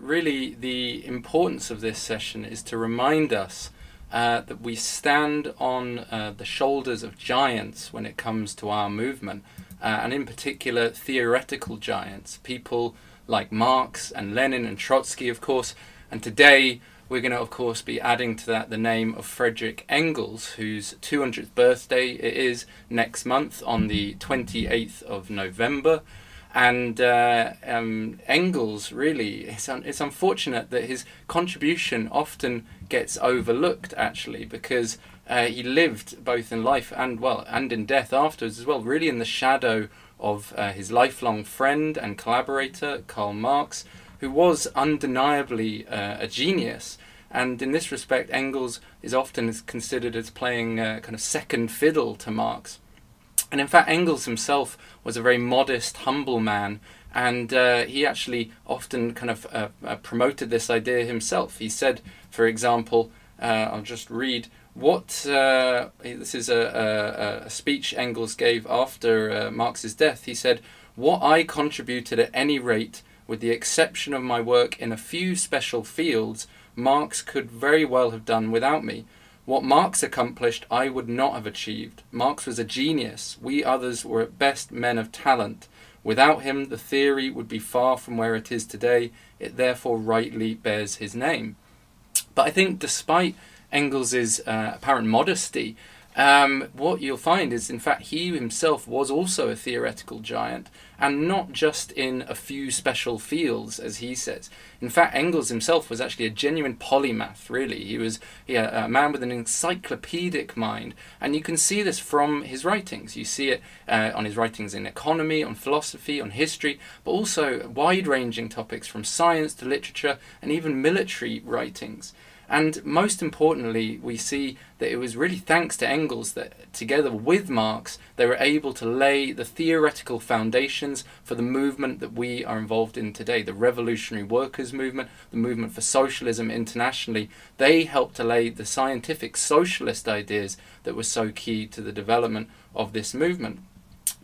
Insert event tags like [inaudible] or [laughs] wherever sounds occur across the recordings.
Really the importance of this session is to remind us uh, that we stand on uh, the shoulders of giants when it comes to our movement, uh, and in particular theoretical giants, people like Marx and Lenin and Trotsky, of course. And today we're going to, of course, be adding to that the name of Frederick Engels, whose 200th birthday it is next month on the 28th of November. And uh, um, Engels, really, it's, un- it's unfortunate that his contribution often gets overlooked, actually, because uh, he lived both in life and, well, and in death afterwards as well, really in the shadow of uh, his lifelong friend and collaborator, Karl Marx, who was undeniably uh, a genius. And in this respect, Engels is often considered as playing uh, kind of second fiddle to Marx. And in fact, Engels himself was a very modest, humble man, and uh, he actually often kind of uh, uh, promoted this idea himself. He said, for example, uh, I'll just read what uh, this is a, a, a, speech Engels gave after uh, Marx's death. He said, What I contributed at any rate, with the exception of my work in a few special fields, Marx could very well have done without me. What Marx accomplished, I would not have achieved. Marx was a genius. We others were at best men of talent. Without him, the theory would be far from where it is today. It therefore rightly bears his name. But I think, despite Engels's uh, apparent modesty, um, what you'll find is, in fact, he himself was also a theoretical giant, and not just in a few special fields, as he says. In fact, Engels himself was actually a genuine polymath, really. He was a man with an encyclopedic mind, and you can see this from his writings. You see it uh, on his writings in economy, on philosophy, on history, but also wide ranging topics from science to literature and even military writings. And most importantly, we see that it was really thanks to Engels that, together with Marx, they were able to lay the theoretical foundations for the movement that we are involved in today the revolutionary workers' movement, the movement for socialism internationally. They helped to lay the scientific socialist ideas that were so key to the development of this movement.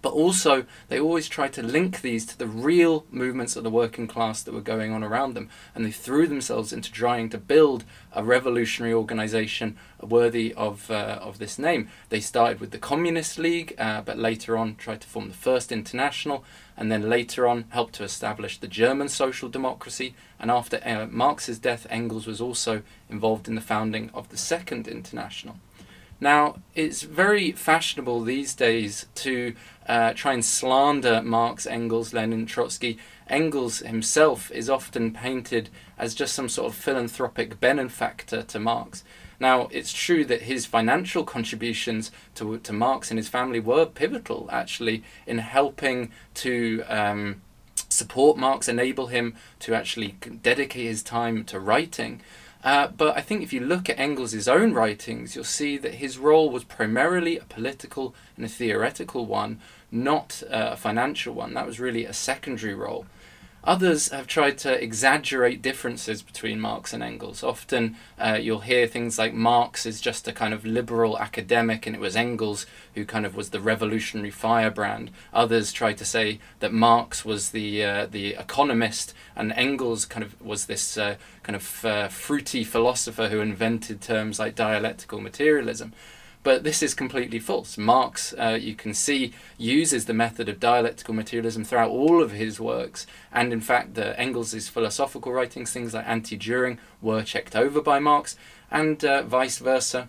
But also, they always tried to link these to the real movements of the working class that were going on around them. And they threw themselves into trying to build a revolutionary organization worthy of, uh, of this name. They started with the Communist League, uh, but later on tried to form the First International, and then later on helped to establish the German Social Democracy. And after uh, Marx's death, Engels was also involved in the founding of the Second International. Now, it's very fashionable these days to uh, try and slander Marx, Engels, Lenin, Trotsky. Engels himself is often painted as just some sort of philanthropic benefactor to Marx. Now, it's true that his financial contributions to, to Marx and his family were pivotal, actually, in helping to um, support Marx, enable him to actually dedicate his time to writing. Uh, but I think if you look at Engels' own writings, you'll see that his role was primarily a political and a theoretical one, not a financial one. That was really a secondary role. Others have tried to exaggerate differences between Marx and Engels. Often uh, you'll hear things like Marx is just a kind of liberal academic and it was Engels who kind of was the revolutionary firebrand. Others try to say that Marx was the, uh, the economist and Engels kind of was this uh, kind of uh, fruity philosopher who invented terms like dialectical materialism. But this is completely false. Marx, uh, you can see, uses the method of dialectical materialism throughout all of his works. And in fact, the Engels' philosophical writings, things like Anti Dühring, were checked over by Marx, and uh, vice versa.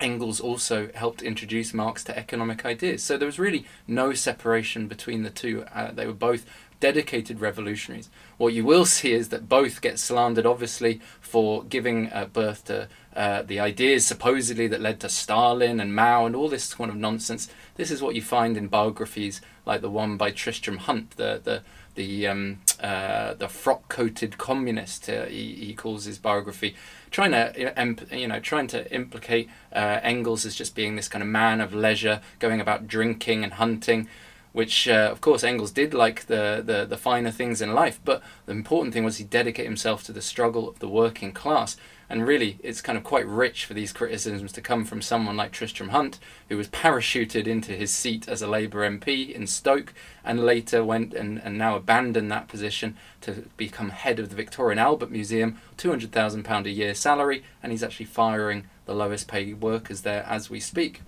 Engels also helped introduce Marx to economic ideas. So there was really no separation between the two. Uh, they were both dedicated revolutionaries. What you will see is that both get slandered, obviously, for giving uh, birth to uh, the ideas supposedly that led to Stalin and Mao and all this kind of nonsense. This is what you find in biographies like the one by Tristram Hunt, the the the um, uh, the frock-coated communist. Uh, he, he calls his biography, trying to you know trying to implicate uh, Engels as just being this kind of man of leisure, going about drinking and hunting which uh, of course Engels did like the, the, the finer things in life, but the important thing was he dedicated himself to the struggle of the working class. And really, it's kind of quite rich for these criticisms to come from someone like Tristram Hunt, who was parachuted into his seat as a Labour MP in Stoke and later went and, and now abandoned that position to become head of the Victoria and Albert Museum, £200,000 a year salary, and he's actually firing the lowest paid workers there as we speak.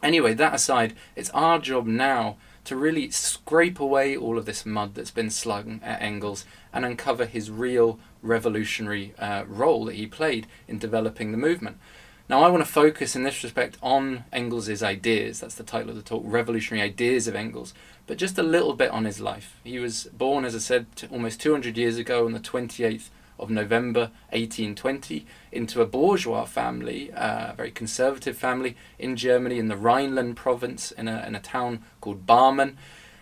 Anyway, that aside, it's our job now to really scrape away all of this mud that's been slung at Engels and uncover his real revolutionary uh, role that he played in developing the movement. Now, I want to focus in this respect on Engels' ideas. That's the title of the talk Revolutionary Ideas of Engels, but just a little bit on his life. He was born, as I said, almost 200 years ago on the 28th of November 1820 into a bourgeois family, uh, a very conservative family in Germany in the Rhineland province in a, in a town called Barmen.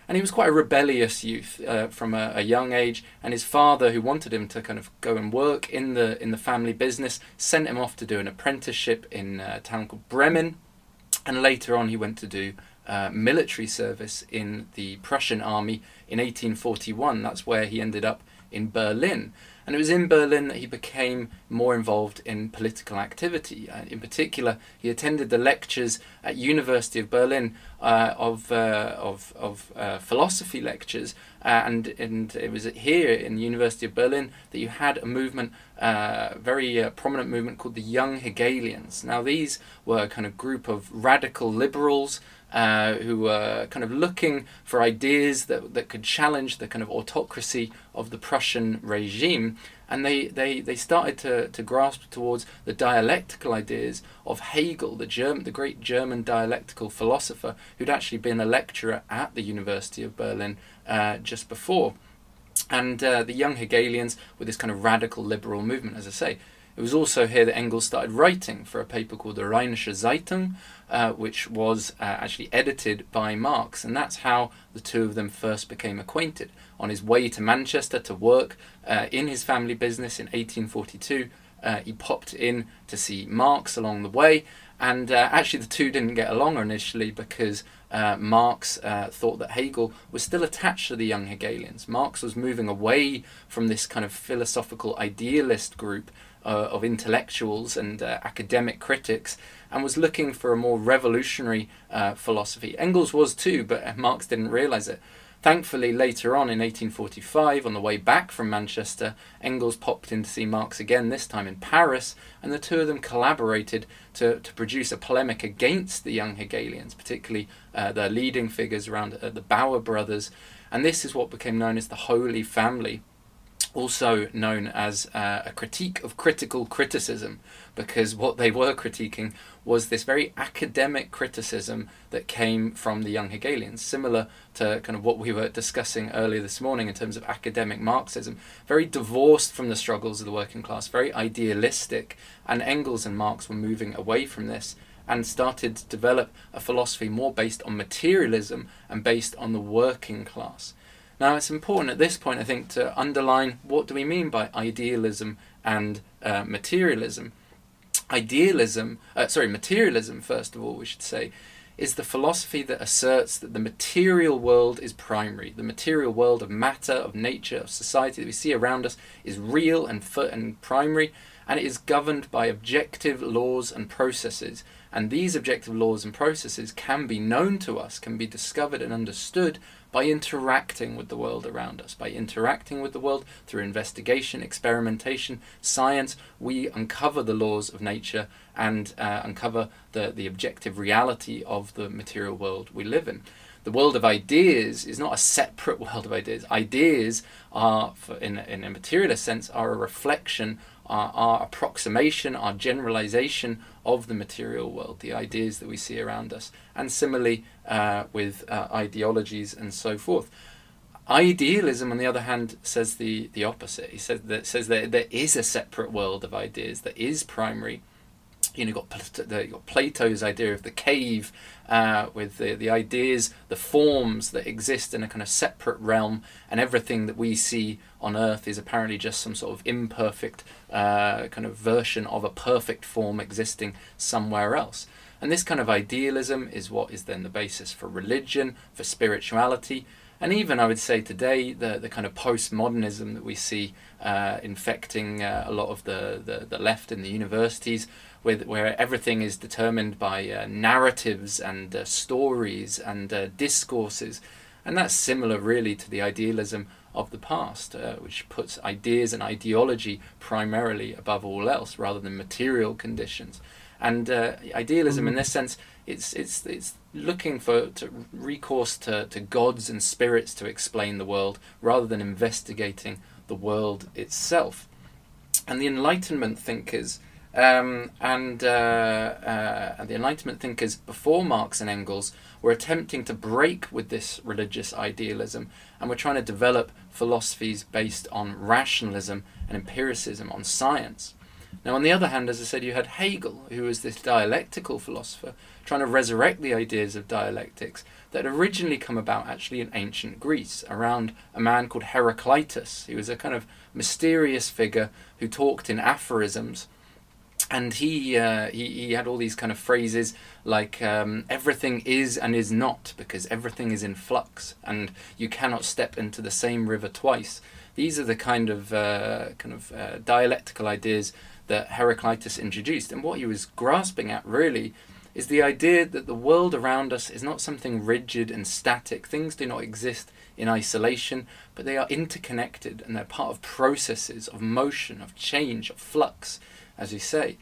And he was quite a rebellious youth uh, from a, a, young age. And his father, who wanted him to kind of go and work in the in the family business, sent him off to do an apprenticeship in a town called Bremen. And later on, he went to do uh, military service in the Prussian army in 1841. That's where he ended up in Berlin. And it was in Berlin that he became more involved in political activity. Uh, in particular, he attended the lectures at University of Berlin uh, of, uh, of, of uh, philosophy lectures, uh, and, and it was here in University of Berlin that you had a movement, uh, very prominent movement called the Young Hegelians. Now, these were a kind of group of radical liberals uh, who were kind of looking for ideas that, that could challenge the kind of autocracy of the Prussian regime. And they, they, they started to, to grasp towards the dialectical ideas of Hegel, the, German, the great German dialectical philosopher, who'd actually been a lecturer at the University of Berlin uh, just before. And uh, the young Hegelians were this kind of radical liberal movement, as I say. It was also here that Engels started writing for a paper called the Rheinische Zeitung, uh, which was uh, actually edited by Marx, and that's how the two of them first became acquainted. On his way to Manchester to work uh, in his family business in 1842, uh, he popped in to see Marx along the way, and uh, actually the two didn't get along initially because uh, Marx thought that Hegel was still attached to the young Hegelians. Marx was moving away from this kind of philosophical idealist group uh, of intellectuals and uh, academic critics and was looking for a more revolutionary uh, philosophy. Engels was too, but Marx didn't realize it. Thankfully, later on in 1845, on the way back from Manchester, Engels popped in to see Marx again, this time in Paris, and the two of them collaborated to, to produce a polemic against the young Hegelians, particularly uh, the leading figures around uh, the Bauer brothers. And this is what became known as the Holy Family also known as uh, a critique of critical criticism, because what they were critiquing was this very academic criticism that came from the young Hegelians, similar to kind of what we were discussing earlier this morning in terms of academic Marxism, very divorced from the struggles of the working class, very idealistic, and Engels and Marx were moving away from this and started to develop a philosophy more based on materialism and based on the working class. Now, it's important at this point, I think, to underline what do we mean by idealism and uh, materialism. Idealism, uh, sorry, materialism, first of all, we should say, is the philosophy that asserts that the material world is primary. The material world of matter, of nature, of society that we see around us is real and, and primary, and it is governed by objective laws and processes. And these objective laws and processes can be known to us, can be discovered and understood by interacting with the world around us. By interacting with the world through investigation, experimentation, science, we uncover the laws of nature and uh, uncover the, the objective reality of the material world we live in. The world of ideas is not a separate [laughs] world of ideas. Ideas are, in, in a materialist sense, are a reflection our, our approximation, our generalization of the material world, the ideas that we see around us, and similarly uh, with uh, ideologies and so forth. Idealism, on the other hand, says the, the opposite. He says that says that there is a separate world of ideas that is primary. You know, you've got, you've got Plato's idea of the cave, uh, with the, the ideas, the forms that exist in a kind of separate realm, and everything that we see on Earth is apparently just some sort of imperfect uh, kind of version of a perfect form existing somewhere else. And this kind of idealism is what is then the basis for religion, for spirituality, and even I would say today the the kind of postmodernism that we see uh, infecting uh, a lot of the, the, the left in the universities, with where everything is determined by uh, narratives and uh, stories and uh, discourses, and that's similar really to the idealism of the past, uh, which puts ideas and ideology primarily above all else, rather than material conditions. And idealism, mm-hmm. in this sense, it's it's it's looking for to recourse to, to gods and spirits to explain the world rather than investigating the world itself. And the Enlightenment thinkers um, and, uh, uh, and the Enlightenment thinkers before Marx and Engels were attempting to break with this religious idealism and were trying to develop philosophies based on rationalism and empiricism, on science. Now, on the other hand, as I said, you had Hegel, who was this dialectical philosopher trying to resurrect the ideas of dialectics that had originally come about actually in ancient Greece around a man called Heraclitus. He was a kind of mysterious figure who talked in aphorisms. And he, uh, he he had all these kind of phrases like um, everything is and is not because everything is in flux and you cannot step into the same river twice. These are the kind of uh, kind of uh, dialectical ideas that Heraclitus introduced, and what he was grasping at really is the idea that the world around us is not something rigid and static. Things do not exist in isolation, but they are interconnected and they're part of processes of motion, of change, of flux, as you say.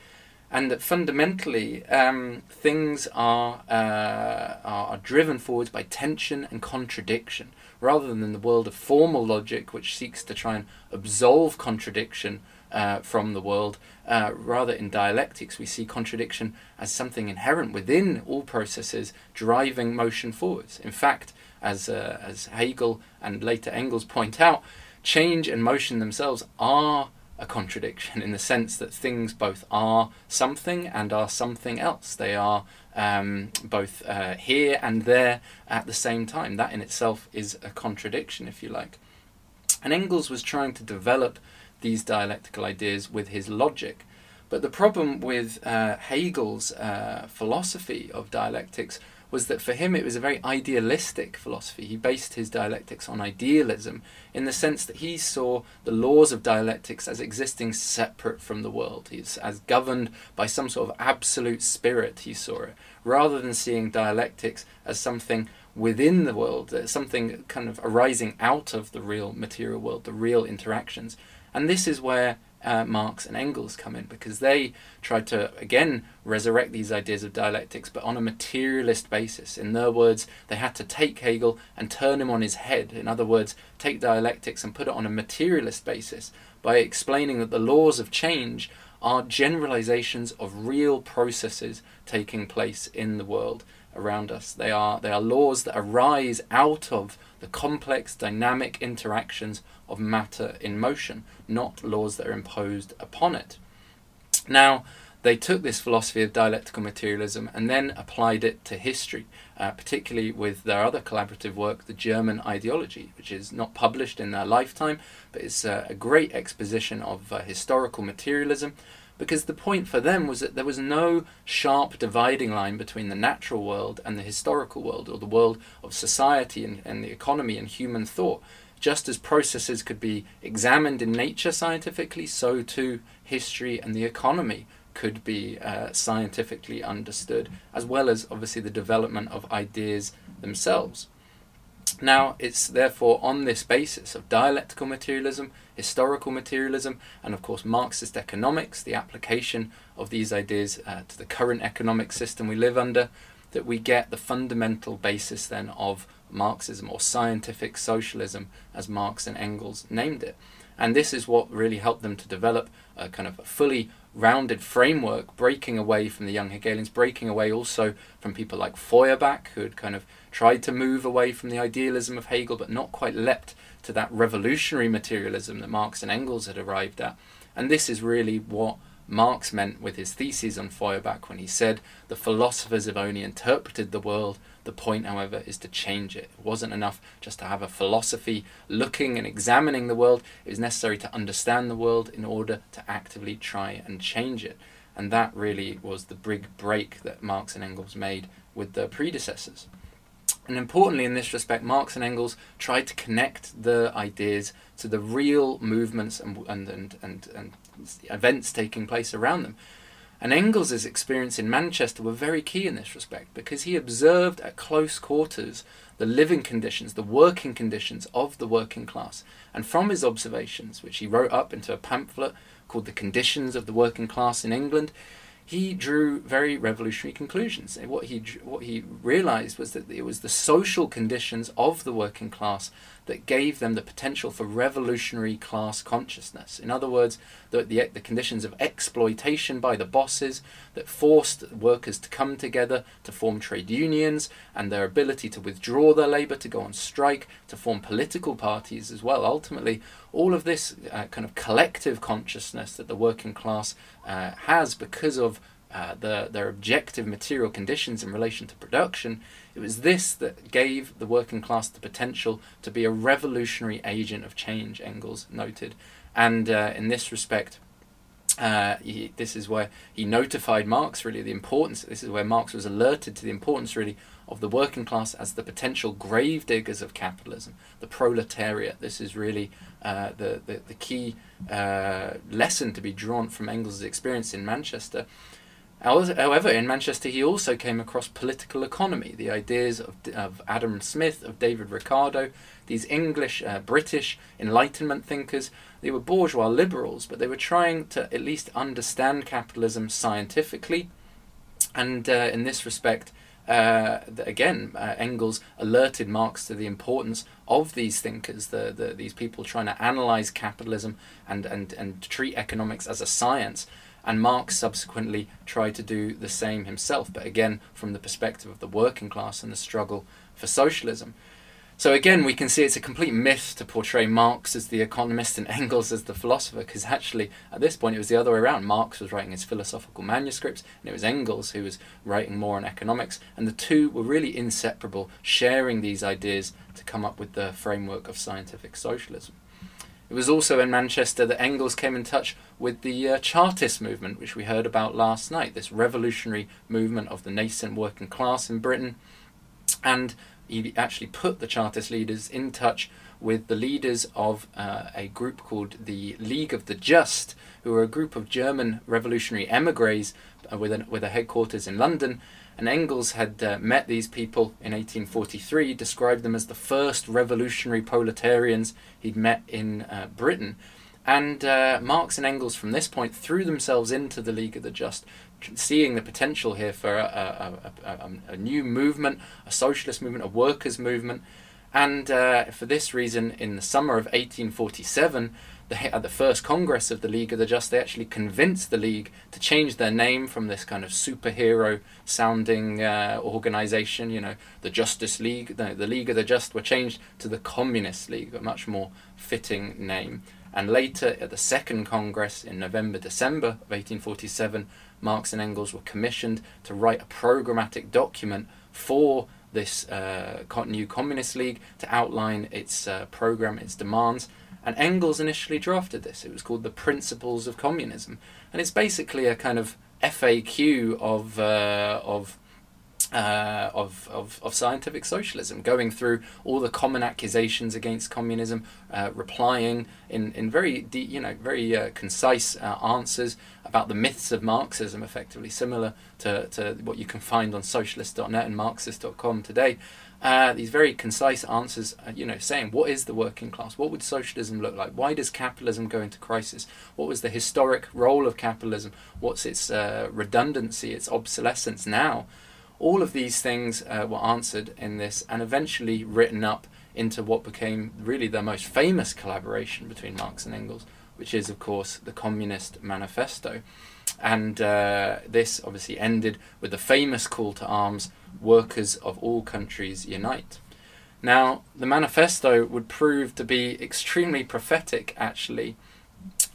And that fundamentally, um, things are, uh, are driven forwards by tension and contradiction, rather than the world of formal logic, which seeks to try and absolve contradiction uh, from the world. Uh, rather, in dialectics, we see contradiction as something inherent within all processes driving motion forwards. In fact, as, uh, as Hegel and later Engels point out, change and motion themselves are a contradiction in the sense that things both are something and are something else. They are um, both uh, here and there at the same time. That in itself is a contradiction, if you like. And Engels was trying to develop these dialectical ideas with his logic. But the problem with uh, Hegel's uh, philosophy of dialectics was that for him it was a very idealistic philosophy. He based his dialectics on idealism in the sense that he saw the laws of dialectics as existing separate from the world. He's as governed by some sort of absolute spirit, he saw it, rather than seeing dialectics as something within the world, uh, something kind of arising out of the real material world, the real interactions. And this is where uh, Marx and Engels come in because they tried to again resurrect these ideas of dialectics, but on a materialist basis. In their words, they had to take Hegel and turn him on his head. In other words, take dialectics and put it on a materialist basis by explaining that the laws of change are generalizations of real processes taking place in the world around us. They are they are laws that arise out of the complex dynamic interactions of matter in motion, not laws that are imposed upon it. Now, they took this philosophy of dialectical materialism and then applied it to history, uh, particularly with their other collaborative work, the German ideology, which is not published in their lifetime, but it's uh, a great exposition of uh, historical materialism. Because the point for them was that there was no sharp dividing line between the natural world and the historical world, or the world of society and, and the economy and human thought just as processes could be examined in nature scientifically, so too history and the economy could be uh, scientifically understood, as well as obviously the development of ideas themselves. Now, it's therefore on this basis of dialectical materialism, historical materialism, and of course Marxist economics, the application of these ideas uh, to the current economic system we live under, that we get the fundamental basis then of Marxism or scientific socialism, as Marx and Engels named it. And this is what really helped them to develop a kind of a fully rounded framework, breaking away from the young Hegelians, breaking away also from people like Feuerbach, who had kind of tried to move away from the idealism of Hegel, but not quite leapt to that revolutionary materialism that Marx and Engels had arrived at. And this is really what Marx meant with his theses on Feuerbach when he said, The philosophers have only interpreted the world. The point, however, is to change it. It wasn't enough just to have a philosophy looking and examining the world. It was necessary to understand the world in order to actively try and change it. And that really was the big break that Marx and Engels made with their predecessors. And importantly, in this respect, Marx and Engels tried to connect the ideas to the real movements and, and, and, and, and events taking place around them. And Engels' experience in Manchester were very key in this respect because he observed at close quarters the living conditions, the working conditions of the working class. And from his observations, which he wrote up into a pamphlet called The Conditions of the Working Class in England, he drew very revolutionary conclusions. What he what he realized was that it was the social conditions of the working class that gave them the potential for revolutionary class consciousness. In other words, the, the, the conditions of exploitation by the bosses that forced workers to come together to form trade unions and their ability to withdraw their labour, to go on strike, to form political parties as well. Ultimately, all of this uh, kind of collective consciousness that the working class uh, has because of uh, the, their objective material conditions in relation to production, it was this that gave the working class the potential to be a revolutionary agent of change, Engels noted. And uh, in this respect, uh, he, this is where he notified Marx really the importance. This is where Marx was alerted to the importance really of the working class as the potential grave diggers of capitalism, the proletariat. This is really uh, the, the, the key uh, lesson to be drawn from Engels' experience in Manchester. However, in Manchester, he also came across political economy, the ideas of, of Adam Smith, of David Ricardo, these English, uh, British Enlightenment thinkers. They were bourgeois liberals, but they were trying to at least understand capitalism scientifically. And uh, in this respect, uh, again, uh, Engels alerted Marx to the importance of these thinkers, the, the, these people trying to analyze capitalism and, and, and treat economics as a science. And Marx subsequently tried to do the same himself, but again from the perspective of the working class and the struggle for socialism. So again, we can see it's a complete myth to portray Marx as the economist and [laughs] Engels as the philosopher, because actually, at this point, it was the other way around. Marx was writing his philosophical manuscripts, and it was Engels who was writing more on economics, and the two were really inseparable, sharing these ideas to come up with the framework of scientific socialism. It was also in Manchester that Engels came in touch with the uh, Chartist movement, which we heard about last night, this revolutionary movement of the nascent working class in Britain. And he actually put the Chartist leaders in touch with the leaders of uh, a group called the League of the Just, who were a group of German revolutionary emigres uh, with, a, with a headquarters in London and Engels had uh, met these people in 1843, described them as the first revolutionary proletarians he'd met in uh, Britain. And uh, Marx and Engels, from this point, threw themselves into the League of the Just, seeing the potential here for a, a, a, a new movement, a socialist movement, a workers' movement. And uh, for this reason, in the summer of 1847, the, at the first Congress of the League of the Just, they actually convinced the League to change their name from this kind of superhero sounding uh, organization, you know, the Justice League, the, the League of the Just, were changed to the Communist League, a much more fitting name. And later, at the Second Congress in November December of 1847, Marx and Engels were commissioned to write a programmatic document for this uh, new Communist League to outline its uh, program, its demands, and Engels initially drafted this. It was called the Principles of Communism, and it's basically a kind of FAQ of uh, of, uh, of, of of scientific socialism, going through all the common accusations against communism, uh, replying in in very you know very uh, concise uh, answers about the myths of Marxism, effectively similar to, to what you can find on socialist.net and Marxist.com today uh, these very concise answers, uh, you know, saying what is the working class? What would socialism look like? Why does capitalism go into crisis? What was the historic role of capitalism? What's its uh, redundancy, its obsolescence now? All of these things uh, were answered in this and eventually written up into what became really the most famous collaboration between Marx and Engels, which is, of course, the Communist Manifesto. And uh, this obviously ended with the famous call to arms workers of all countries unite. Now, the manifesto would prove to be extremely prophetic, actually,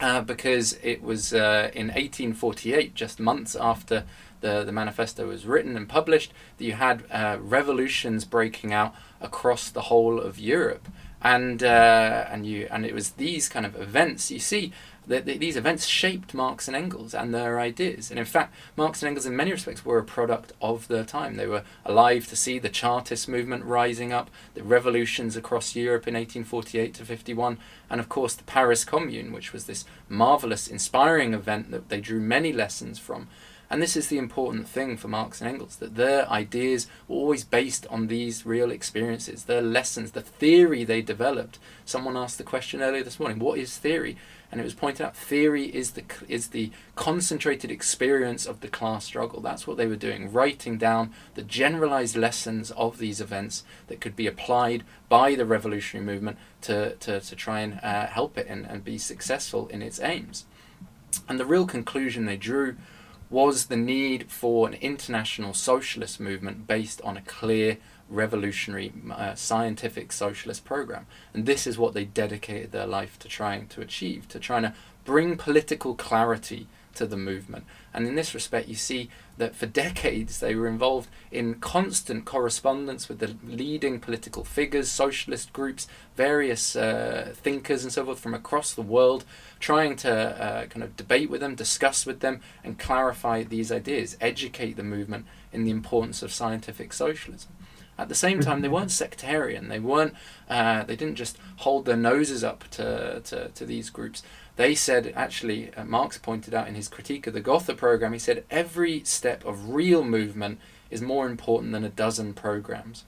uh, because it was uh, in 1848, just months after the, the manifesto was written and published, that you had uh, revolutions breaking out across the whole of Europe. And uh, and you and it was these kind of events you see these events shaped Marx and Engels and their ideas. And in fact, Marx and Engels, in many respects, were a product of their time. They were alive to see the Chartist movement rising up, the revolutions across Europe in 1848 to 51, and of course the Paris Commune, which was this marvelous, inspiring event that they drew many lessons from. And this is the important thing for Marx and Engels that their ideas were always based on these real experiences, their lessons, the theory they developed. Someone asked the question earlier this morning what is theory? And it was pointed out theory is the, is the concentrated experience of the class struggle. That's what they were doing, writing down the generalized lessons of these events that could be applied by the revolutionary movement to, to, to try and uh, help it and, and be successful in its aims. And the real conclusion they drew was the need for an international socialist movement based on a clear revolutionary uh, scientific socialist program. And this is what they dedicated their life to trying to achieve, to trying to bring political clarity to the movement. And in this respect, you see that for decades they were involved in constant correspondence with the leading political figures, socialist groups, various uh, thinkers, and so forth from across the world, trying to uh, kind of debate with them, discuss with them, and clarify these ideas, educate the movement in the importance of scientific socialism. At the same time, they [laughs] weren't sectarian. They weren't. Uh, they didn't just hold their noses up to, to, to these groups. They said, actually, uh, Marx pointed out in his critique of the Gotha program, he said every step of real movement is more important than a dozen programs.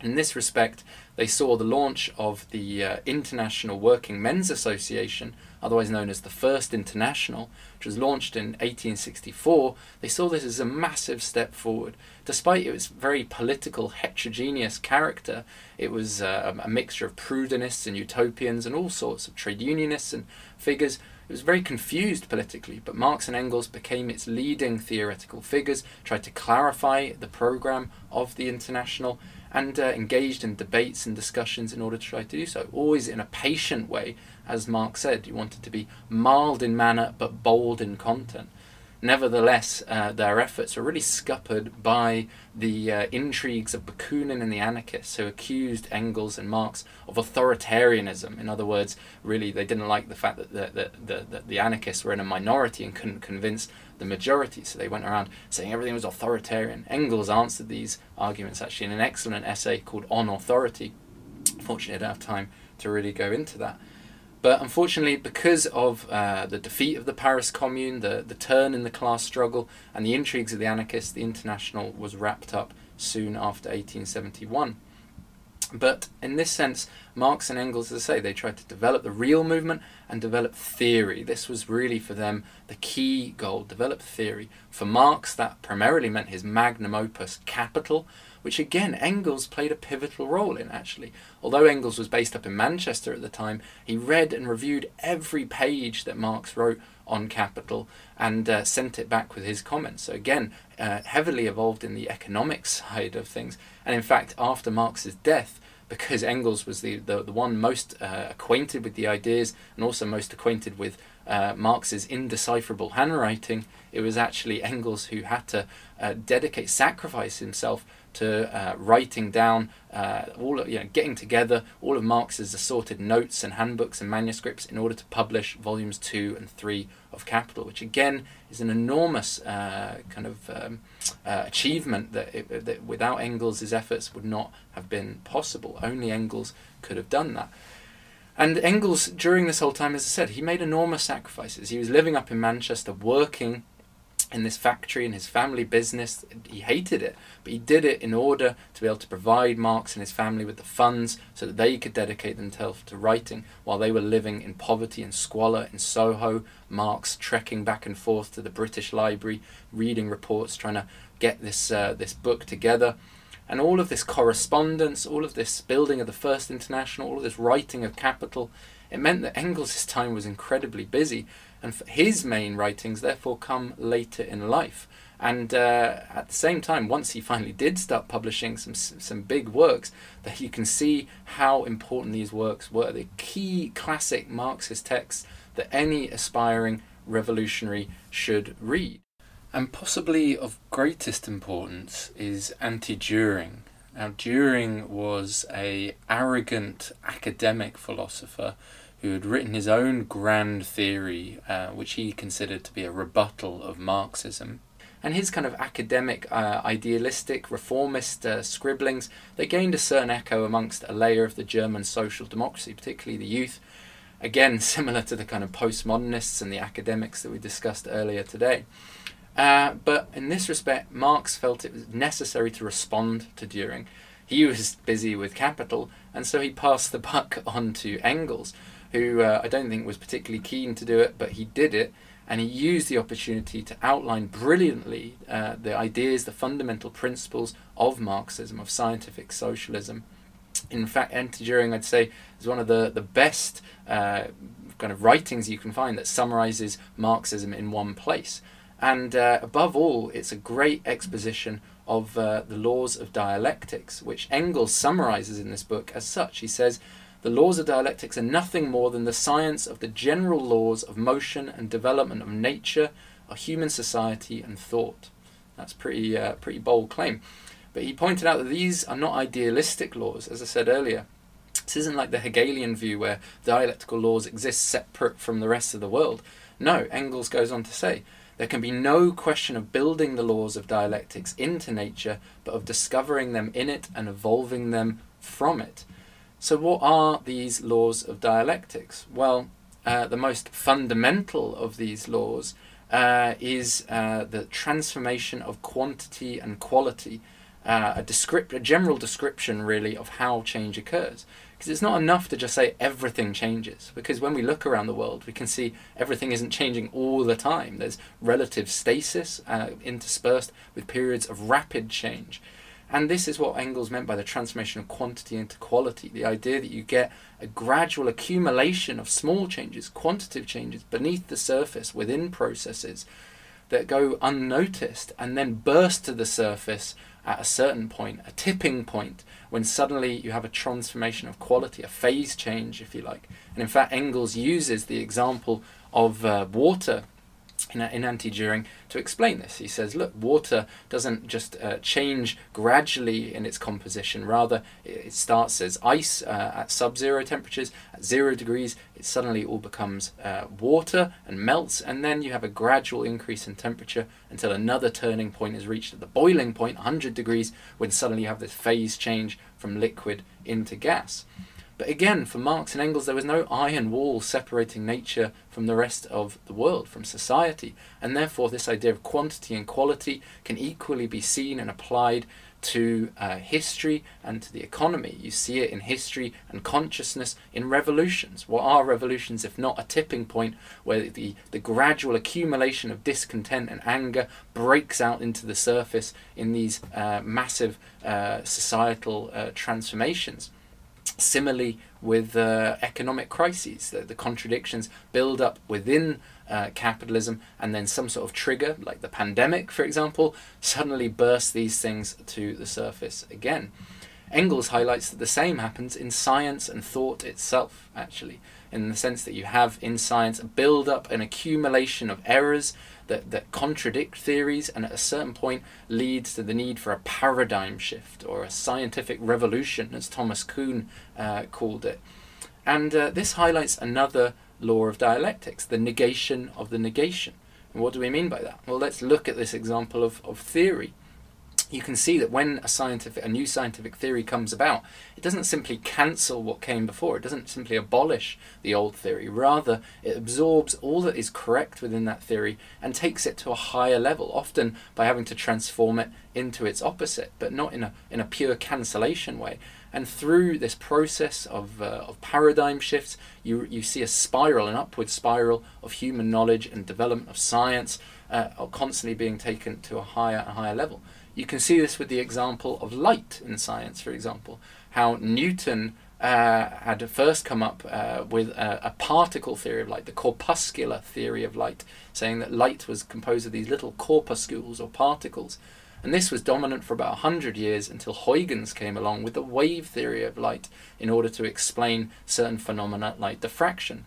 In this respect, they saw the launch of the uh, International Working Men's Association, otherwise known as the First International, which was launched in 1864. They saw this as a massive step forward. Despite its very political, heterogeneous character, it was uh, a mixture of Proudhonists and utopians and all sorts of trade unionists and figures. It was very confused politically, but Marx and Engels became its leading theoretical figures, tried to clarify the program of the International, and uh, engaged in debates and discussions in order to try to do so, always in a patient way, as Marx said. He wanted to be mild in manner but bold in content. Nevertheless, uh, their efforts were really scuppered by the uh, intrigues of Bakunin and the anarchists, who accused Engels and Marx of authoritarianism. In other words, really, they didn't like the fact that the, the, the, the anarchists were in a minority and couldn't convince the majority, so they went around saying everything was authoritarian. Engels answered these arguments actually in an excellent essay called On Authority. Fortunately, I don't have time to really go into that. But unfortunately, because of uh, the defeat of the Paris Commune, the, the turn in the class struggle, and the intrigues of the anarchists, the International was wrapped up soon after 1871. But in this sense, Marx and Engels, as I say, they tried to develop the real movement and develop theory. This was really for them the key goal develop theory. For Marx, that primarily meant his magnum opus, Capital, which again Engels played a pivotal role in actually. Although Engels was based up in Manchester at the time, he read and reviewed every page that Marx wrote on Capital and uh, sent it back with his comments. So again, uh, heavily involved in the economic side of things. And in fact, after Marx's death, because Engels was the, the, the one most uh, acquainted with the ideas and also most acquainted with uh, Marx's indecipherable handwriting, it was actually Engels who had to uh, dedicate, sacrifice himself to uh, writing down uh, all of, you know getting together all of Marx's assorted notes and handbooks and manuscripts in order to publish volumes two and three of Capital, which again is an enormous uh, kind of um, uh, achievement that, it, that without Engels' efforts would not have been possible. Only Engels could have done that. And Engels, during this whole time, as I said, he made enormous sacrifices. He was living up in Manchester, working in this factory in his family business. He hated it, but he did it in order to be able to provide Marx and his family with the funds so that they could dedicate themselves to writing while they were living in poverty and squalor in Soho. Marx trekking back and forth to the British Library, reading reports, trying to get this uh, this book together. And all of this correspondence, all of this building of the First International, all of this writing of Capital, it meant that Engels' time was incredibly busy and his main writings therefore come later in life. And uh, at the same time, once he finally did start publishing some some big works, that you can see how important these works were. The key classic Marxist texts that any aspiring revolutionary should read. And possibly of greatest importance is Anti-Dühring. Now, Dühring was a arrogant academic philosopher who had written his own grand theory, uh, which he considered to be a rebuttal of Marxism. And his kind of academic, uh, idealistic, reformist uh, scribblings, they gained a certain echo amongst a layer of the German social democracy, particularly the youth. Again, [laughs] similar to the kind of postmodernists and the academics that we discussed earlier today. Uh, but in this respect, Marx felt it was necessary to respond to Dühring. He was busy with capital, and so he passed the buck [laughs] on to Engels, who uh, I don't think was particularly keen to do it, but he did it, and he used the opportunity to outline brilliantly uh, the ideas, the fundamental principles of Marxism, of scientific socialism. In fact, Anti-Dühring, I'd say, is one of the, the best uh, kind of writings you can find that summarizes Marxism in one place. And uh, above all, it's a great exposition of uh, the laws of dialectics, which Engels summarizes in this book as such. He says, The laws of dialectics are nothing more than the science of the general laws of motion and development of nature, of human society and thought. That's pretty uh, pretty bold claim. But he pointed out that these are not idealistic laws, as I said earlier. This isn't like the Hegelian view where dialectical laws exist separate from the rest of the world. No, Engels goes on to say there can be no question of building the laws of dialectics into nature, but of discovering them in it and evolving them from it. So, what are these laws of dialectics? Well, uh, the most fundamental of these laws uh, is uh, the transformation of quantity and quality, uh, a, descript- a general description, really, of how change occurs. Because it's not enough to just say everything changes, because when we look around the world, we can see everything isn't changing all the time. There's relative stasis uh, interspersed with periods of rapid change. And this is what Engels meant by the transformation of quantity into quality the idea that you get a gradual accumulation of small changes, quantitative changes beneath the surface within processes that go unnoticed and then burst to the surface at a certain point, a tipping point, when suddenly you have a transformation of quality, a phase change, if you like. And in fact, Engels uses the example of uh, water in, in Anti-Dühring to explain this. He says, look, water doesn't just uh, change gradually in its composition. Rather, it, starts as ice uh, at sub-zero temperatures. At zero degrees, it suddenly all becomes uh, water and melts, and then you have a gradual increase in temperature until another turning point is reached at the boiling point, 100 degrees, when suddenly you have this phase change from liquid into gas. But again, for Marx and Engels, there was no iron wall separating nature from the rest of the world, from society. And therefore, this idea of quantity and quality can equally be seen and applied to uh, history and to the economy. You see it in history and consciousness in revolutions. What are revolutions if not a tipping point where the, the gradual accumulation of discontent and anger breaks out into the surface in these uh, massive uh, societal uh, transformations? Similarly, with uh, economic crises, the, the, contradictions build up within uh, capitalism, and then some sort of trigger, like the pandemic, for example, suddenly bursts these things to the surface again. Engels highlights that the same happens in science and thought itself, actually, in the sense that you have in science a build up, an accumulation of errors that, that contradict theories and at a certain point leads to the need for a paradigm shift or a scientific revolution, as Thomas Kuhn uh, called it. And uh, this highlights another law of dialectics, the negation of the negation. And what do we mean by that? Well, let's look at this example of, of theory you can see that when a scientific a new scientific theory comes about it doesn't simply cancel what came before. It doesn't simply abolish the old theory. Rather it absorbs all that is correct within that theory and takes it to a higher level often by having to transform it into its opposite but not in a in a pure cancellation way. And through this process of, uh, of paradigm shifts you you see a spiral an upward spiral of human knowledge and development of science uh, constantly being taken to a higher and higher level you can see this with the example of light in science, for example, how Newton uh, had first come up uh, with a, a, particle theory of light, the corpuscular theory of light, saying that light was composed of these little corpuscles or particles. And this was dominant for about 100 years until Huygens came along with the wave theory of light in order to explain certain phenomena like diffraction.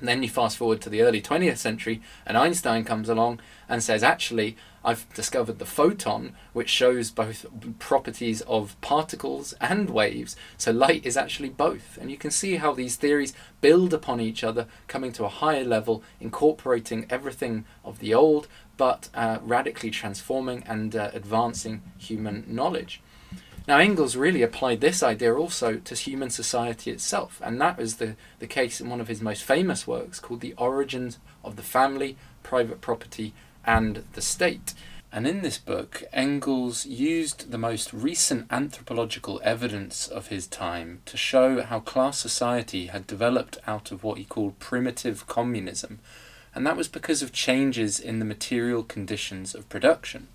And then you fast forward to the early 20th century, and Einstein comes along and says, actually, I've discovered the photon, which shows both properties of particles and waves. So light is actually both. And you can see how these theories build upon each other, coming to a higher level, incorporating everything of the old, but uh, radically transforming and uh, advancing human knowledge. Now, Engels really applied this idea also to human society itself, and that was the, the case in one of his most famous works called The Origins of the Family, Private Property, and the State. And in this book, Engels used the most recent anthropological evidence of his time to show how class society had developed out of what he called primitive communism, and that was because of changes in the material conditions of production.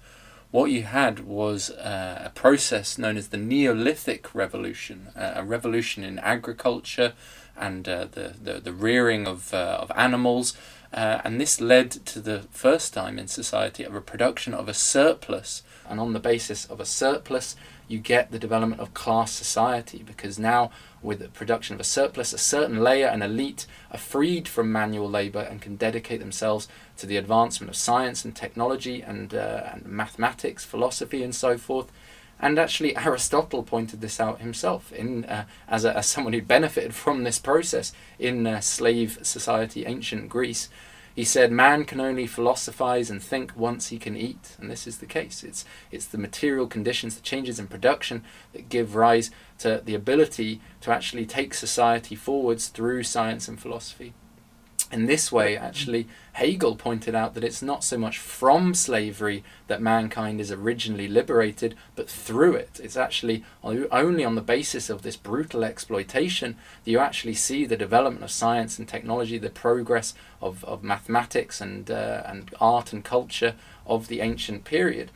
What you had was uh, a process known as the Neolithic Revolution, uh, a revolution in agriculture and uh, the, the, the rearing of, uh, of animals, uh, and this led to the first time in society of a production of a surplus. And on the basis of a surplus, you get the development of class society because now, with the production of a surplus, a certain layer, an elite, are freed from manual labor and can dedicate themselves to the advancement of science and technology and, uh, and mathematics, philosophy, and so forth. And actually, [laughs] Aristotle pointed this out himself in uh, as, a, as someone who benefited from this process in uh, slave society, ancient Greece. He said, Man can only philosophize and think once he can eat. And this is the case. It's, it's the material conditions, the changes in production that give rise to the ability to actually take society forwards through science and philosophy. In this way, actually, Hegel pointed out that it's not so much from slavery that mankind is originally liberated, but through it. It's actually only on the basis of this brutal exploitation that you actually see the development of science and technology, the progress of, of mathematics and, uh, and art and culture of the ancient period.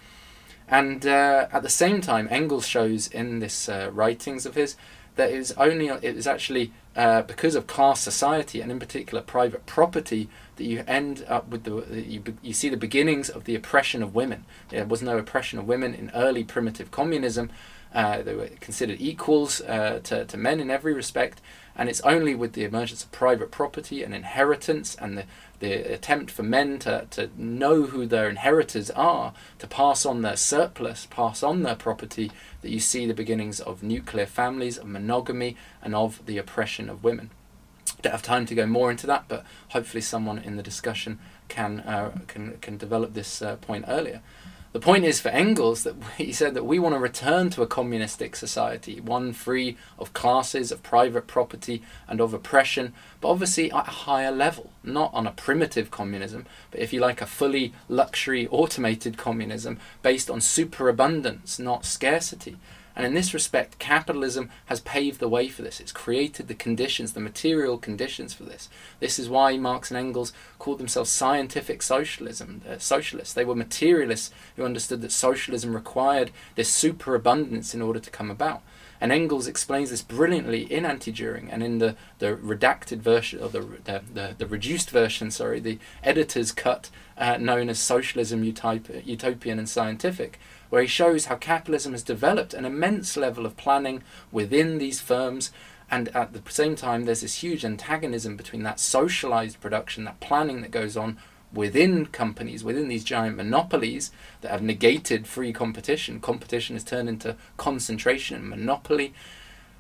And uh, at the same time, Engels shows in this uh, writings of his that it is only it is actually uh, because of class society and in particular private property that you end up with the you, you see the beginnings of the oppression of women. There was no oppression of women in early primitive communism. Uh, they were considered equals uh, to, to men in every respect, and it's only with the emergence of private property and inheritance and the the attempt for men to, to know who their inheritors are, to pass on their surplus, pass on their property, that you see the beginnings of nuclear families, of monogamy, and of the oppression of women. Don't have time to go more into that, but hopefully someone in the discussion can uh, can can develop this uh, point earlier. The point is for Engels that [laughs] he said that we want to return to a communistic society, one free of classes, of private property, and of oppression, but obviously at a higher level, not on a primitive communism, but if you like, a fully luxury automated communism based on superabundance, not scarcity. And in this respect, capitalism has paved the way for this. It's created the conditions, the material conditions for this. This is why Marx and Engels called themselves scientific socialism, uh, socialists. They were materialists who understood that socialism required this superabundance in order to come about. And Engels explains this brilliantly in Anti-Dühring and in the, the redacted version, or the, the, the, the reduced version, sorry, the editor's cut uh, known as Socialism Utopian and Scientific, where he shows how capitalism has developed an immense level of planning within these firms and at the same time there's this huge antagonism between that socialized production that planning that goes on within companies within these giant monopolies that have negated free competition. Competition has turned into concentration and monopoly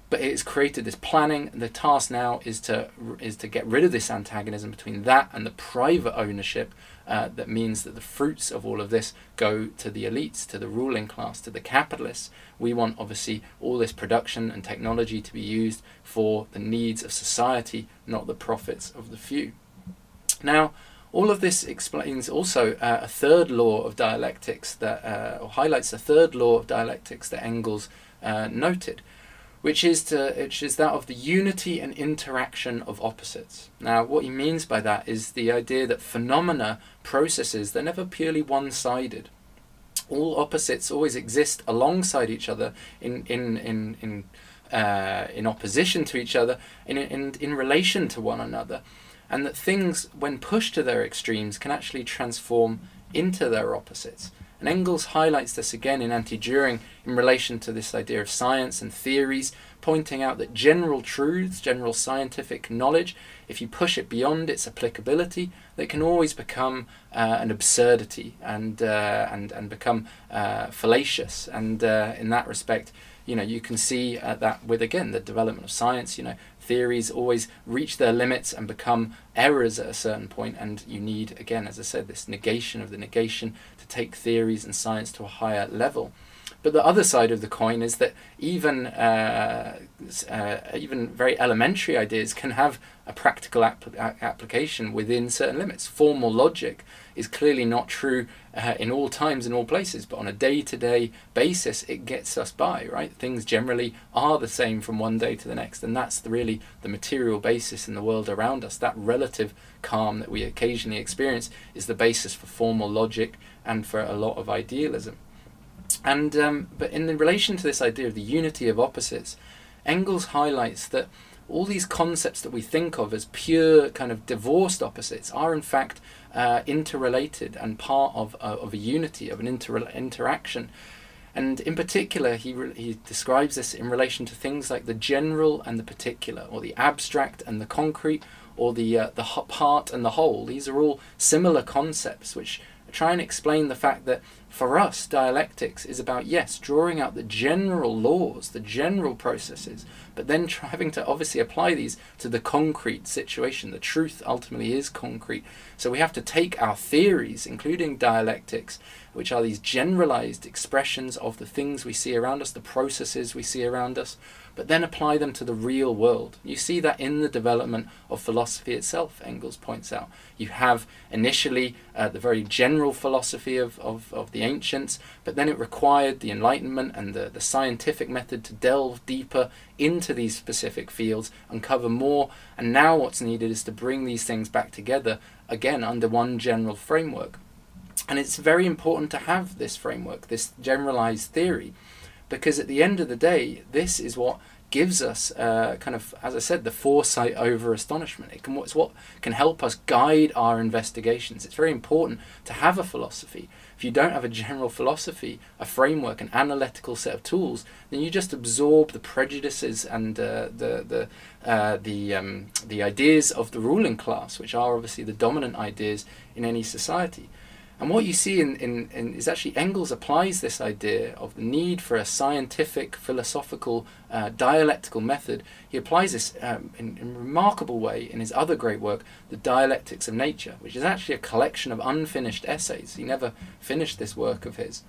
but it's created this planning the task now is to is to get rid of this antagonism between that and the private ownership uh, that means that the fruits of all of this go to the elites, to the ruling class, to the capitalists. We want, obviously, all this production and technology to be used for the needs of society, not the profits of the few. Now, all of this explains also uh, a third law of dialectics that, uh, or highlights a third law of dialectics that Engels uh, noted, which is to which is that of the unity and interaction of opposites. Now, what he means by that is the idea that phenomena, processes, they're never purely one-sided. All opposites always exist alongside each other in in in in uh, in opposition to each other, in, in, in relation to one another. And that things, when pushed to their extremes, can actually transform into their opposites. And Engels highlights this again in Anti Dühring in relation to this idea of science and theories, pointing out that general truths, general scientific knowledge, if you push it beyond its applicability, they can always become uh, an absurdity and, uh, and, and become uh, fallacious. And uh, in that respect, you know, you can see uh, that with, again, the development of science, you know, theories always reach their limits and become errors at a certain point, and you need, again, as I said, this negation of the negation take theories and science to a higher level. But the other side of the coin is that even uh, uh, even very elementary ideas can have a practical application within certain limits. Formal logic is clearly not true uh, in all times and all places, but on a day-to-day basis, it gets us by. Right? Things generally are the same from one day to the next, and that's really the material basis in the world around us. That relative calm that we occasionally experience is the basis for formal logic and for a lot of idealism. And um, but in relation to this idea of the unity of opposites, Engels highlights that all these concepts that we think of as pure kind of divorced opposites are in fact uh, interrelated and part of uh, of a unity of an inter- interaction. And in particular, he, he describes this in relation to things like the general and the particular, or the abstract and the concrete, or the uh, the part and the whole. These are all similar concepts which try and explain the fact that for us, dialectics is about, yes, drawing out the general laws, the general processes, but then [laughs] having to obviously apply these to the concrete situation. The truth ultimately is concrete. So we have to take our theories, including dialectics, which are these generalized expressions of the things we see around us, the processes we see around us, but then apply them to the real world. You see that in the development of philosophy itself, Engels points out. You have initially uh, the very general philosophy of, of, of the ancients, but then it required the Enlightenment and the, the scientific method to delve deeper into these specific fields, uncover more, and now what's needed is to bring these things back together again under one general framework. And it's very important to have this framework, this generalized theory, because at the end of the day, this is what gives us uh, kind of, as I said, the foresight over astonishment. It can, it's what can help us guide our investigations. It's very important to have a philosophy. If you don't have a general philosophy, a framework, an analytical set of tools, then you just absorb the prejudices and uh, the the uh, the um, the ideas of the ruling class, which are obviously the dominant ideas in any society. And what you see in, in, in, is actually Engels applies this idea of the need for a scientific, philosophical, uh, dialectical method. He applies this um, in, in, a remarkable way in his other great work, The Dialectics of Nature, which is actually a collection of unfinished essays. He never finished this work of his.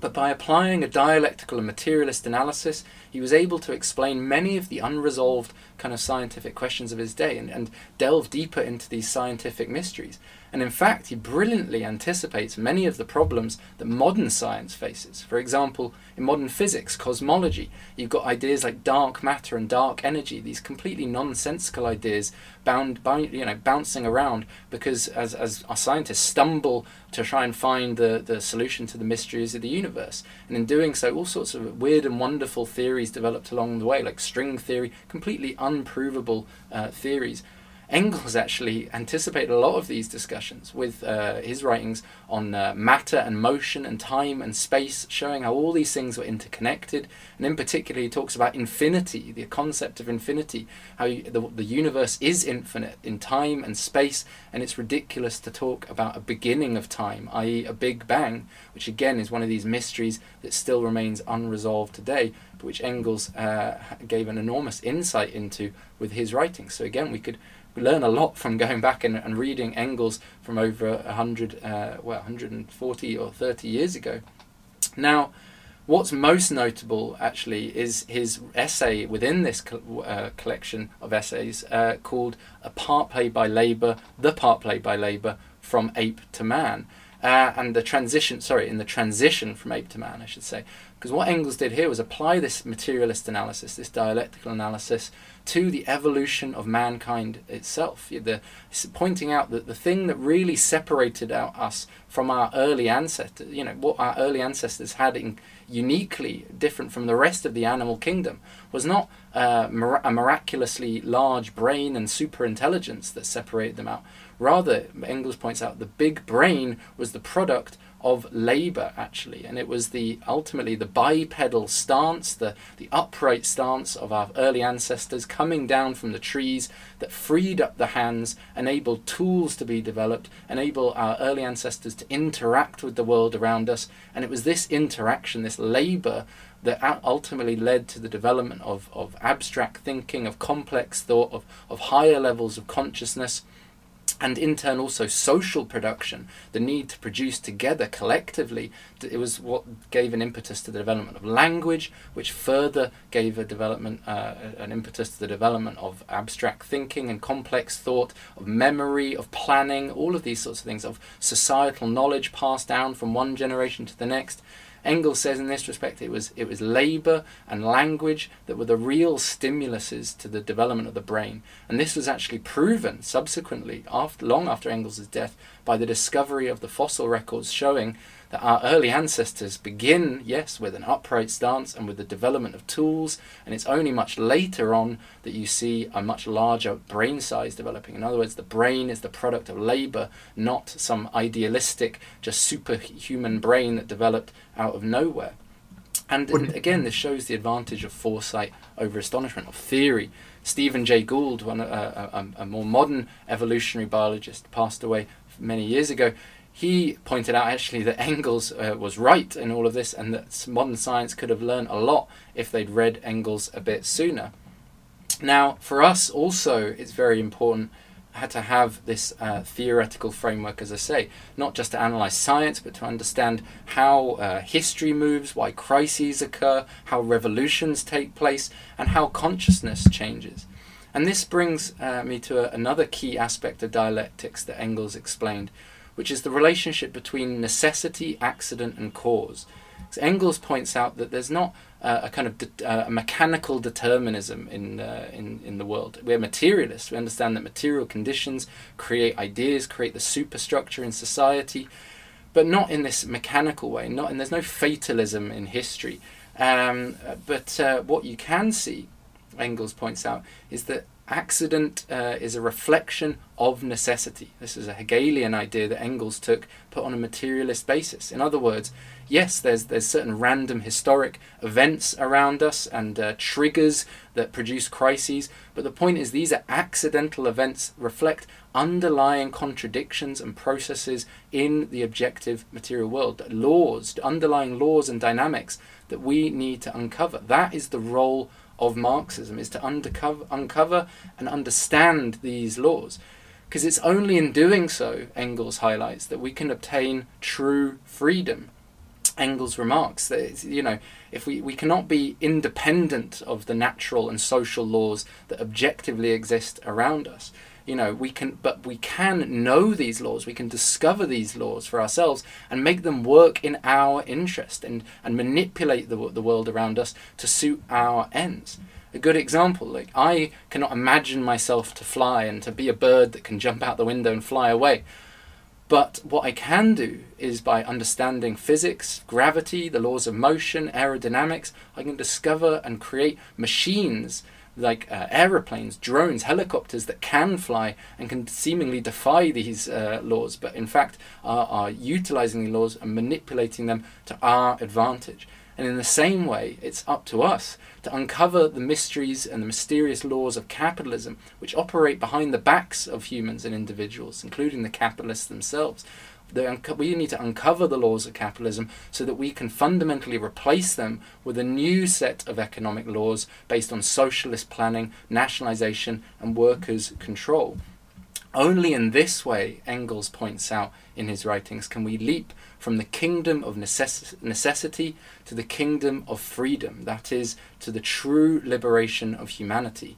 But by applying a dialectical and materialist analysis, he was able to explain many of the unresolved kind of scientific questions of his day and, and delve deeper into these scientific mysteries. And in fact, he brilliantly anticipates many of the problems that modern science faces. For example, in modern physics, cosmology, you've got ideas like dark matter and dark energy, these completely nonsensical ideas bound, you know, bouncing around because as, as our scientists stumble to try and find the, the solution to the mysteries of the universe. And in doing so, all sorts of weird and wonderful theories developed along the way, like string theory, completely unprovable uh, theories. Engels actually anticipated a lot of these discussions with uh, his writings on uh, matter and motion and time and space, showing how all these things were interconnected. And in particular, he talks about infinity, the concept of infinity, how you, the, the universe is infinite in time and space, and it's ridiculous to talk about a beginning of time, i.e., a Big Bang, which again is one of these mysteries that still remains unresolved today, but which Engels uh, gave an enormous insight into with his writings. So again, we could learn a lot from going back and, and reading Engels from over 100, uh, well, 140 or 30 years ago. Now, what's most notable actually is his essay within this co- uh, collection of essays uh, called A Part Played by Labour, The Part Played by Labour from Ape to Man. Uh, and the transition, sorry, in the transition from ape to man, I should say. Because what Engels did here was apply this materialist analysis, this dialectical analysis, to the evolution of mankind itself. The, pointing out that the thing that really separated out us from our early ancestors, you know, what our early ancestors had in, uniquely different from the rest of the animal kingdom, was not uh, a miraculously large brain and super intelligence that separated them out. Rather, Engels points out the big brain was the product of labor actually. And it was the ultimately the bipedal stance the the upright stance of our early ancestors coming down from the trees that freed up the hands enabled tools to be developed enable our early ancestors to interact with the world around us. And it was this interaction this labor that ultimately led to the development of, of abstract thinking of complex thought of, of higher levels of consciousness and in turn also social production, the need to produce together collectively, it was what gave an impetus to the development of language, which further gave a development, uh, an impetus to the development of abstract thinking and complex thought, of memory, of planning, all of these sorts of things, of societal knowledge passed down from one generation to the next. Engels says in this respect it was it was labour and language that were the real stimuluses to the development of the brain, and this was actually proven subsequently, after long after Engels' death, by the discovery of the fossil records showing that our early ancestors begin, yes, with an upright stance and with the development of tools, and it's only much later on that you see a much larger brain size developing. In other words, the brain is the product of labor, not some idealistic, just superhuman brain that developed out of nowhere. And, again, this shows the advantage of foresight over astonishment, of theory. Stephen Jay Gould, one, uh, a, a, a more modern evolutionary biologist, passed away many years ago he pointed out actually that Engels uh, was right in all of this and that modern science could have learned a lot if they'd read Engels a bit sooner. Now, for us also, it's very important to have this uh, theoretical framework, as I say, not just to analyze science, but to understand how uh, history moves, why crises occur, how revolutions take place, and how consciousness changes. And this brings uh, me to a, another key aspect of dialectics that Engels explained, which is the relationship between necessity, accident, and cause. So Engels points out that there's not uh, a kind of de- uh, a mechanical determinism in, uh, in in the world. We're materialists. We understand that material conditions create ideas, create the superstructure in society, but not in this mechanical way. Not and there's no fatalism in history. Um, but uh, what you can see, Engels points out, is that accident uh, is a reflection of necessity. This is a Hegelian idea that Engels took, put on a materialist basis. In other words, yes, there's there's certain random historic events around us and uh, triggers that produce crises, but the point is these are accidental events reflect underlying contradictions and processes in the objective material world, laws, underlying laws and dynamics that we need to uncover. That is the role of Marxism is to undercover, uncover and understand these laws. Because it's only in doing so, Engels highlights, that we can obtain true freedom. Engels remarks that you know if we, we cannot be independent of the natural and social laws that objectively exist around us you know we can but we can know these laws we can discover these laws for ourselves and make them work in our interest and and manipulate the, the world around us to suit our ends. A good example like i cannot imagine myself to fly and to be a bird that can jump out the window and fly away. But what I can do is by understanding physics, gravity, the laws of motion, aerodynamics, I can discover and create machines like uh, aeroplanes, drones, helicopters that can fly and can seemingly defy these uh, laws, but in fact are, are utilizing the laws and manipulating them to our advantage. And in the same way, it's up to us to uncover the mysteries and the mysterious laws of capitalism, which operate behind the backs of humans and individuals, including the capitalists themselves, we need to uncover the laws of capitalism so that we can fundamentally replace them with a new set of economic laws based on socialist planning, nationalization, and workers' control. Only in this way, Engels points out in his writings, can we leap from the kingdom of necess- necessity to the kingdom of freedom, that is, to the true liberation of humanity.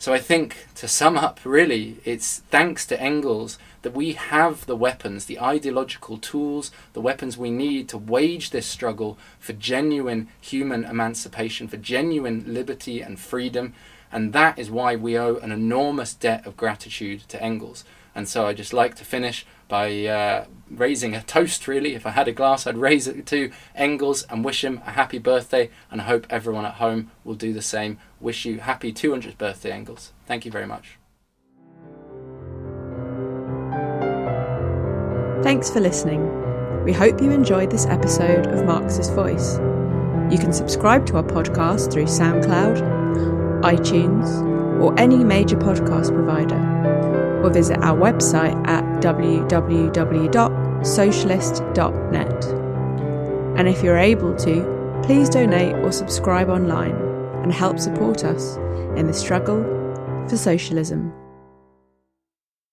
So I think, to sum up, really, it's thanks to Engels that we have the weapons, the ideological tools, the weapons we need to wage this struggle for genuine human emancipation, for genuine liberty and freedom. And that is why we owe an enormous debt of gratitude to Engels. And so I just like to finish by uh, raising a toast, really. If I had a glass, I'd raise it to Engels and wish him a happy birthday. And I hope everyone at home will do the same. Wish you happy 200th birthday, Engels. Thank you very much. Thanks for listening. We hope you enjoyed this episode of Marxist Voice. You can subscribe to our podcast through SoundCloud, iTunes, or any major podcast provider, or visit our website at www.socialist.net. And if you're able to, please donate or subscribe online and help support us in the struggle for socialism.